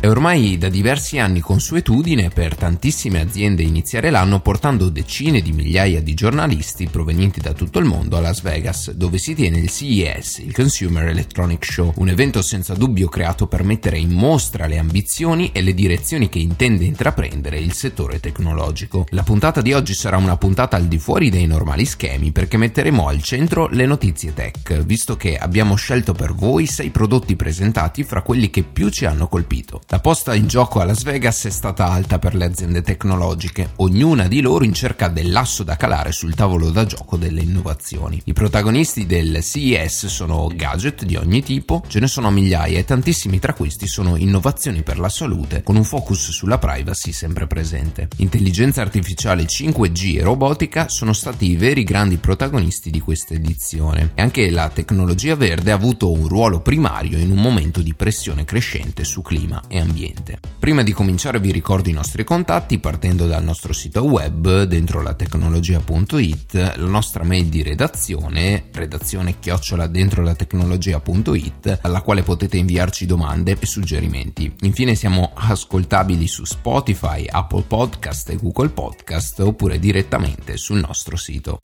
È ormai da diversi anni consuetudine per tantissime aziende iniziare l'anno portando decine di migliaia di giornalisti provenienti da tutto il mondo a Las Vegas, dove si tiene il CES, il Consumer Electronic Show, un evento senza dubbio creato per mettere in mostra le ambizioni e le direzioni che intende intraprendere il settore tecnologico. La puntata di oggi sarà una puntata al di fuori dei normali schemi perché metteremo al centro le notizie tech, visto che abbiamo scelto per voi sei prodotti presentati fra quelli che più ci hanno colpito. La posta in gioco a Las Vegas è stata alta per le aziende tecnologiche, ognuna di loro in cerca dell'asso da calare sul tavolo da gioco delle innovazioni. I protagonisti del CES sono gadget di ogni tipo, ce ne sono migliaia e tantissimi tra questi sono innovazioni per la salute, con un focus sulla privacy sempre presente. Intelligenza artificiale 5G e robotica sono stati i veri grandi protagonisti di questa edizione e anche la tecnologia verde ha avuto un ruolo primario in un momento di pressione crescente su clima e ambiente. Prima di cominciare vi ricordo i nostri contatti partendo dal nostro sito web dentro la tecnologia.it, la nostra mail di redazione, redazione chiocciola dentro la tecnologia.it, alla quale potete inviarci domande e suggerimenti. Infine siamo ascoltabili su Spotify, Apple Podcast e Google Podcast oppure direttamente sul nostro sito.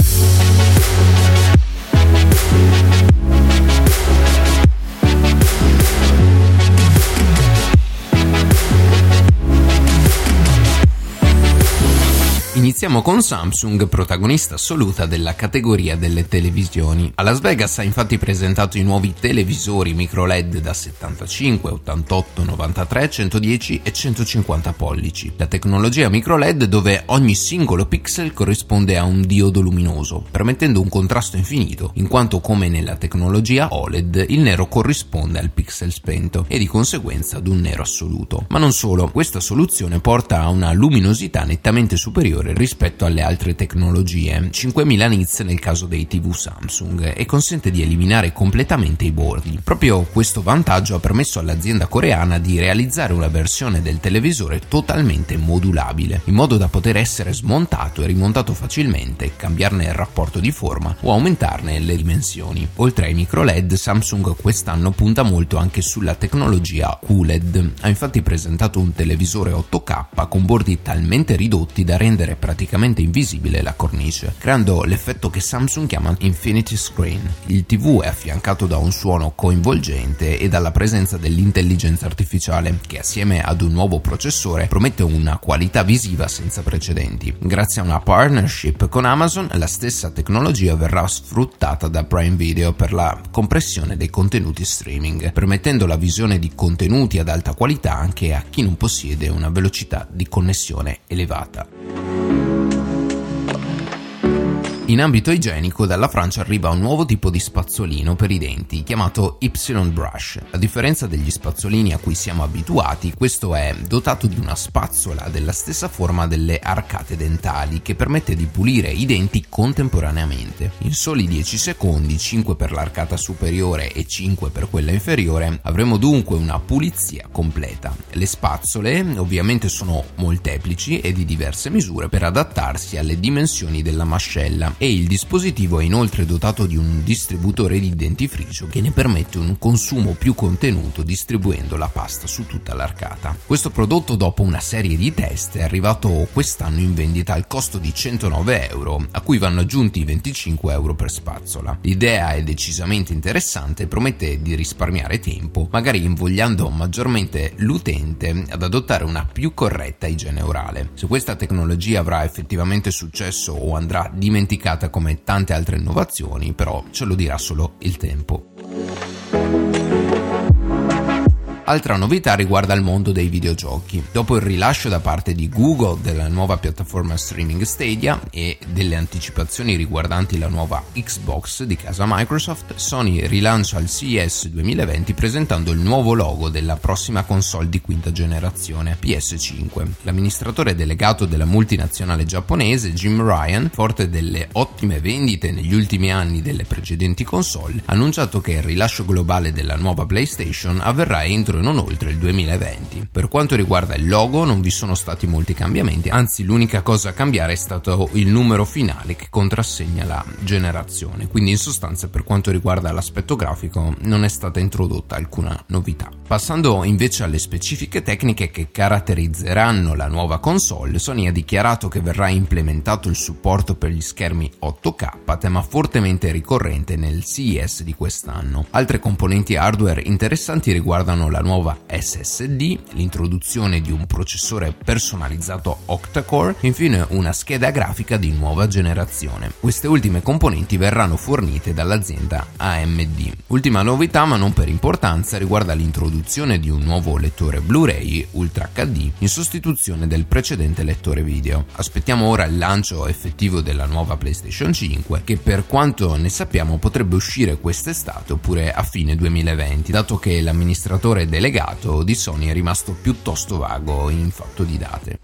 Iniziamo con Samsung, protagonista assoluta della categoria delle televisioni. A Las Vegas ha infatti presentato i nuovi televisori micro LED da 75, 88, 93, 110 e 150 pollici. La tecnologia micro LED dove ogni singolo pixel corrisponde a un diodo luminoso, permettendo un contrasto infinito, in quanto come nella tecnologia OLED il nero corrisponde al pixel spento e di conseguenza ad un nero assoluto. Ma non solo, questa soluzione porta a una luminosità nettamente superiore rispetto alle altre tecnologie, 5000 nits nel caso dei TV Samsung, e consente di eliminare completamente i bordi. Proprio questo vantaggio ha permesso all'azienda coreana di realizzare una versione del televisore totalmente modulabile, in modo da poter essere smontato e rimontato facilmente, cambiarne il rapporto di forma o aumentarne le dimensioni. Oltre ai micro LED, Samsung quest'anno punta molto anche sulla tecnologia QLED. Ha infatti presentato un televisore 8K con bordi talmente ridotti da rendere praticamente invisibile la cornice, creando l'effetto che Samsung chiama Infinity Screen. Il TV è affiancato da un suono coinvolgente e dalla presenza dell'intelligenza artificiale, che assieme ad un nuovo processore promette una qualità visiva senza precedenti. Grazie a una partnership con Amazon, la stessa tecnologia verrà sfruttata da Prime Video per la compressione dei contenuti streaming, permettendo la visione di contenuti ad alta qualità anche a chi non possiede una velocità di connessione elevata. In ambito igienico dalla Francia arriva un nuovo tipo di spazzolino per i denti chiamato Y Brush. A differenza degli spazzolini a cui siamo abituati, questo è dotato di una spazzola della stessa forma delle arcate dentali che permette di pulire i denti contemporaneamente. In soli 10 secondi, 5 per l'arcata superiore e 5 per quella inferiore, avremo dunque una pulizia completa. Le spazzole ovviamente sono molteplici e di diverse misure per adattarsi alle dimensioni della mascella e il dispositivo è inoltre dotato di un distributore di dentifricio che ne permette un consumo più contenuto distribuendo la pasta su tutta l'arcata. Questo prodotto dopo una serie di test è arrivato quest'anno in vendita al costo di 109 euro a cui vanno aggiunti 25 euro per spazzola. L'idea è decisamente interessante e promette di risparmiare tempo, magari invogliando maggiormente l'utente ad adottare una più corretta igiene orale. Se questa tecnologia avrà effettivamente successo o andrà dimenticata come tante altre innovazioni, però ce lo dirà solo il tempo. Altra novità riguarda il mondo dei videogiochi. Dopo il rilascio da parte di Google della nuova piattaforma streaming Stadia e delle anticipazioni riguardanti la nuova Xbox di casa Microsoft, Sony rilancia il CES 2020 presentando il nuovo logo della prossima console di quinta generazione, PS5. L'amministratore delegato della multinazionale giapponese, Jim Ryan, forte delle ottime vendite negli ultimi anni delle precedenti console, ha annunciato che il rilascio globale della nuova PlayStation avverrà entro e non oltre il 2020. Per quanto riguarda il logo non vi sono stati molti cambiamenti, anzi l'unica cosa a cambiare è stato il numero finale che contrassegna la generazione, quindi in sostanza per quanto riguarda l'aspetto grafico non è stata introdotta alcuna novità. Passando invece alle specifiche tecniche che caratterizzeranno la nuova console, Sony ha dichiarato che verrà implementato il supporto per gli schermi 8K, tema fortemente ricorrente nel CES di quest'anno. Altre componenti hardware interessanti riguardano la nuova SSD, l'introduzione di un processore personalizzato octa-core e infine una scheda grafica di nuova generazione. Queste ultime componenti verranno fornite dall'azienda AMD. Ultima novità, ma non per importanza, riguarda l'introduzione di un nuovo lettore Blu-ray Ultra HD in sostituzione del precedente lettore video. Aspettiamo ora il lancio effettivo della nuova PlayStation 5 che per quanto ne sappiamo potrebbe uscire quest'estate oppure a fine 2020, dato che l'amministratore delegato di Sony è rimasto piuttosto vago in fatto di date.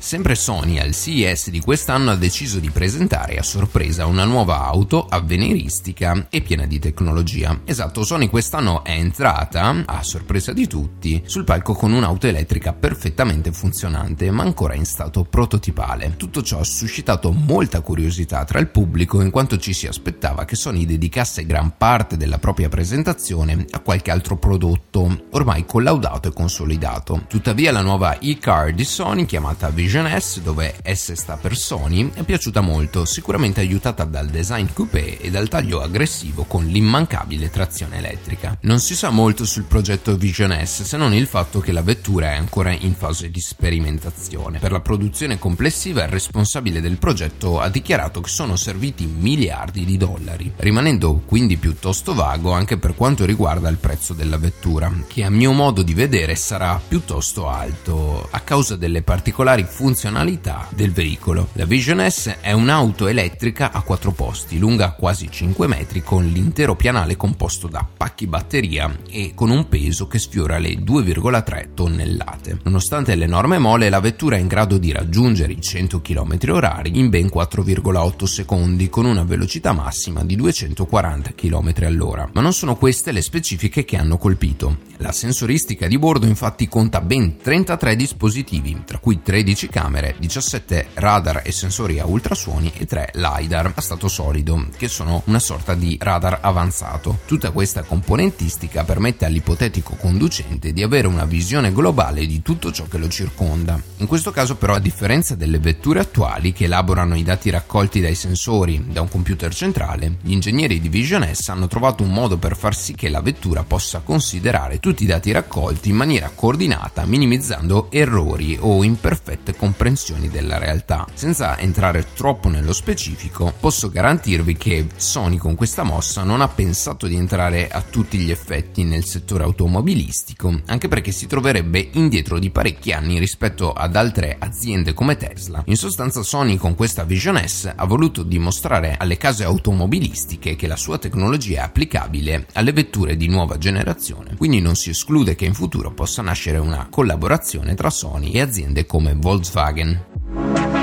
Sempre Sony al CES di quest'anno ha deciso di presentare a sorpresa una nuova auto avveniristica e piena di tecnologia. Esatto, Sony quest'anno è entrata, a sorpresa di tutti, sul palco con un'auto elettrica perfettamente funzionante ma ancora in stato prototipale. Tutto ciò ha suscitato molta curiosità tra il pubblico in quanto ci si aspettava che Sony dedicasse gran parte della propria presentazione a qualche altro prodotto ormai collaudato e consolidato. Tuttavia la nuova e-car di Sony chiamata Vision Vision S, dove S sta per Sony, è piaciuta molto, sicuramente aiutata dal design coupé e dal taglio aggressivo con l'immancabile trazione elettrica. Non si sa molto sul progetto Vision S se non il fatto che la vettura è ancora in fase di sperimentazione. Per la produzione complessiva il responsabile del progetto ha dichiarato che sono serviti miliardi di dollari, rimanendo quindi piuttosto vago anche per quanto riguarda il prezzo della vettura, che a mio modo di vedere sarà piuttosto alto a causa delle particolari funzionalità del veicolo. La Vision S è un'auto elettrica a quattro posti, lunga quasi 5 metri, con l'intero pianale composto da pacchi batteria e con un peso che sfiora le 2,3 tonnellate. Nonostante l'enorme mole, la vettura è in grado di raggiungere i 100 km h in ben 4,8 secondi, con una velocità massima di 240 km all'ora. Ma non sono queste le specifiche che hanno colpito. La sensoristica di bordo infatti conta ben 33 dispositivi, tra cui 13 camere telecamere, 17 radar e sensori a ultrasuoni e 3 LiDAR a stato solido, che sono una sorta di radar avanzato. Tutta questa componentistica permette all'ipotetico conducente di avere una visione globale di tutto ciò che lo circonda. In questo caso però, a differenza delle vetture attuali che elaborano i dati raccolti dai sensori da un computer centrale, gli ingegneri di Vision S hanno trovato un modo per far sì che la vettura possa considerare tutti i dati raccolti in maniera coordinata, minimizzando errori o imperfette comprensioni della realtà. Senza entrare troppo nello specifico, posso garantirvi che Sony con questa mossa non ha pensato di entrare a tutti gli effetti nel settore automobilistico, anche perché si troverebbe indietro di parecchi anni rispetto ad altre aziende come Tesla. In sostanza Sony con questa Vision S ha voluto dimostrare alle case automobilistiche che la sua tecnologia è applicabile alle vetture di nuova generazione, quindi non si esclude che in futuro possa nascere una collaborazione tra Sony e aziende come Volkswagen Volkswagen.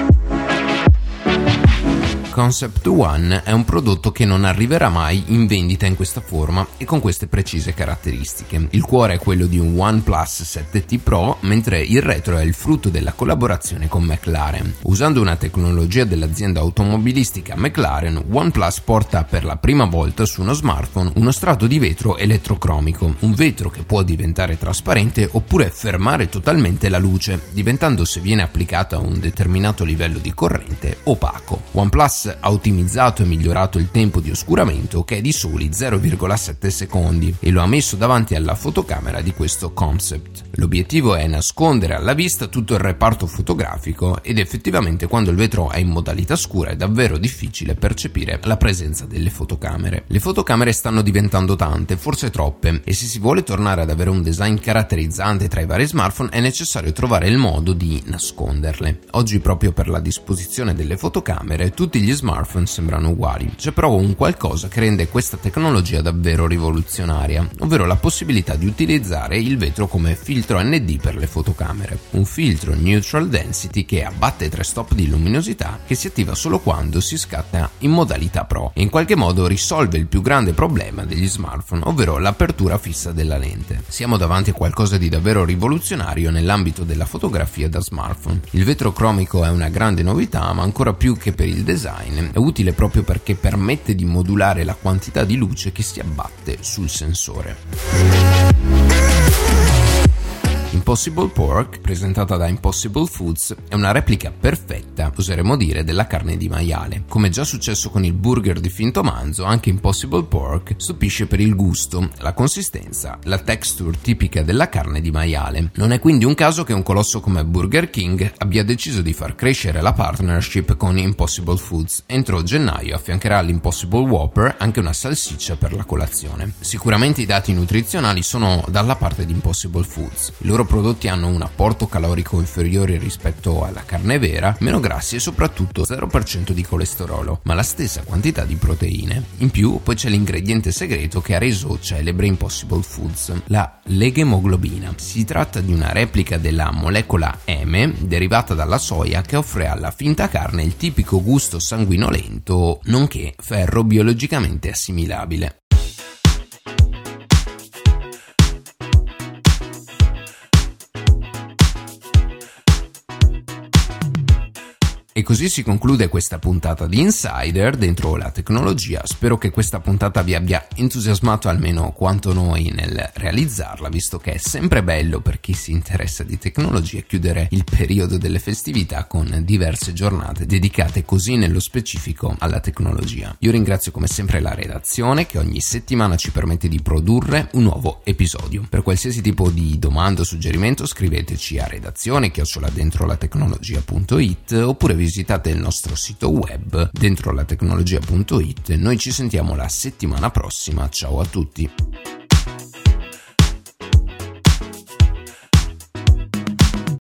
Concept One è un prodotto che non arriverà mai in vendita in questa forma e con queste precise caratteristiche. Il cuore è quello di un OnePlus 7T Pro, mentre il retro è il frutto della collaborazione con McLaren. Usando una tecnologia dell'azienda automobilistica McLaren, OnePlus porta per la prima volta su uno smartphone uno strato di vetro elettrocromico, un vetro che può diventare trasparente oppure fermare totalmente la luce, diventando se viene applicata a un determinato livello di corrente opaco. OnePlus ha ottimizzato e migliorato il tempo di oscuramento che è di soli 0,7 secondi e lo ha messo davanti alla fotocamera di questo concept. L'obiettivo è nascondere alla vista tutto il reparto fotografico ed effettivamente quando il vetro è in modalità scura è davvero difficile percepire la presenza delle fotocamere. Le fotocamere stanno diventando tante, forse troppe, e se si vuole tornare ad avere un design caratterizzante tra i vari smartphone è necessario trovare il modo di nasconderle. Oggi proprio per la disposizione delle fotocamere tutti gli smartphone sembrano uguali. C'è però un qualcosa che rende questa tecnologia davvero rivoluzionaria, ovvero la possibilità di utilizzare il vetro come filtro ND per le fotocamere. Un filtro neutral density che abbatte tre stop di luminosità che si attiva solo quando si scatta in modalità pro e in qualche modo risolve il più grande problema degli smartphone, ovvero l'apertura fissa della lente. Siamo davanti a qualcosa di davvero rivoluzionario nell'ambito della fotografia da smartphone. Il vetro cromico è una grande novità, ma ancora più che per il design, è utile proprio perché permette di modulare la quantità di luce che si abbatte sul sensore. Impossible Pork, presentata da Impossible Foods, è una replica perfetta, oseremmo dire, della carne di maiale. Come già successo con il burger di finto manzo, anche Impossible Pork stupisce per il gusto, la consistenza, la texture tipica della carne di maiale. Non è quindi un caso che un colosso come Burger King abbia deciso di far crescere la partnership con Impossible Foods. Entro gennaio affiancherà all'Impossible Whopper anche una salsiccia per la colazione. Sicuramente i dati nutrizionali sono dalla parte di Impossible Foods. Il loro prodotti hanno un apporto calorico inferiore rispetto alla carne vera, meno grassi e soprattutto 0% di colesterolo, ma la stessa quantità di proteine. In più poi c'è l'ingrediente segreto che ha reso celebre Impossible Foods, la leghemoglobina. Si tratta di una replica della molecola M derivata dalla soia che offre alla finta carne il tipico gusto sanguinolento, nonché ferro biologicamente assimilabile. E così si conclude questa puntata di Insider dentro la tecnologia. Spero che questa puntata vi abbia entusiasmato almeno quanto noi nel realizzarla, visto che è sempre bello per chi si interessa di tecnologia chiudere il periodo delle festività con diverse giornate dedicate così nello specifico alla tecnologia. Io ringrazio come sempre la redazione che ogni settimana ci permette di produrre un nuovo episodio. Per qualsiasi tipo di domanda o suggerimento scriveteci a redazione chioccioladentrolatecnologia.it oppure vi visitate il nostro sito web dentro la tecnologia.it. Noi ci sentiamo la settimana prossima. Ciao a tutti.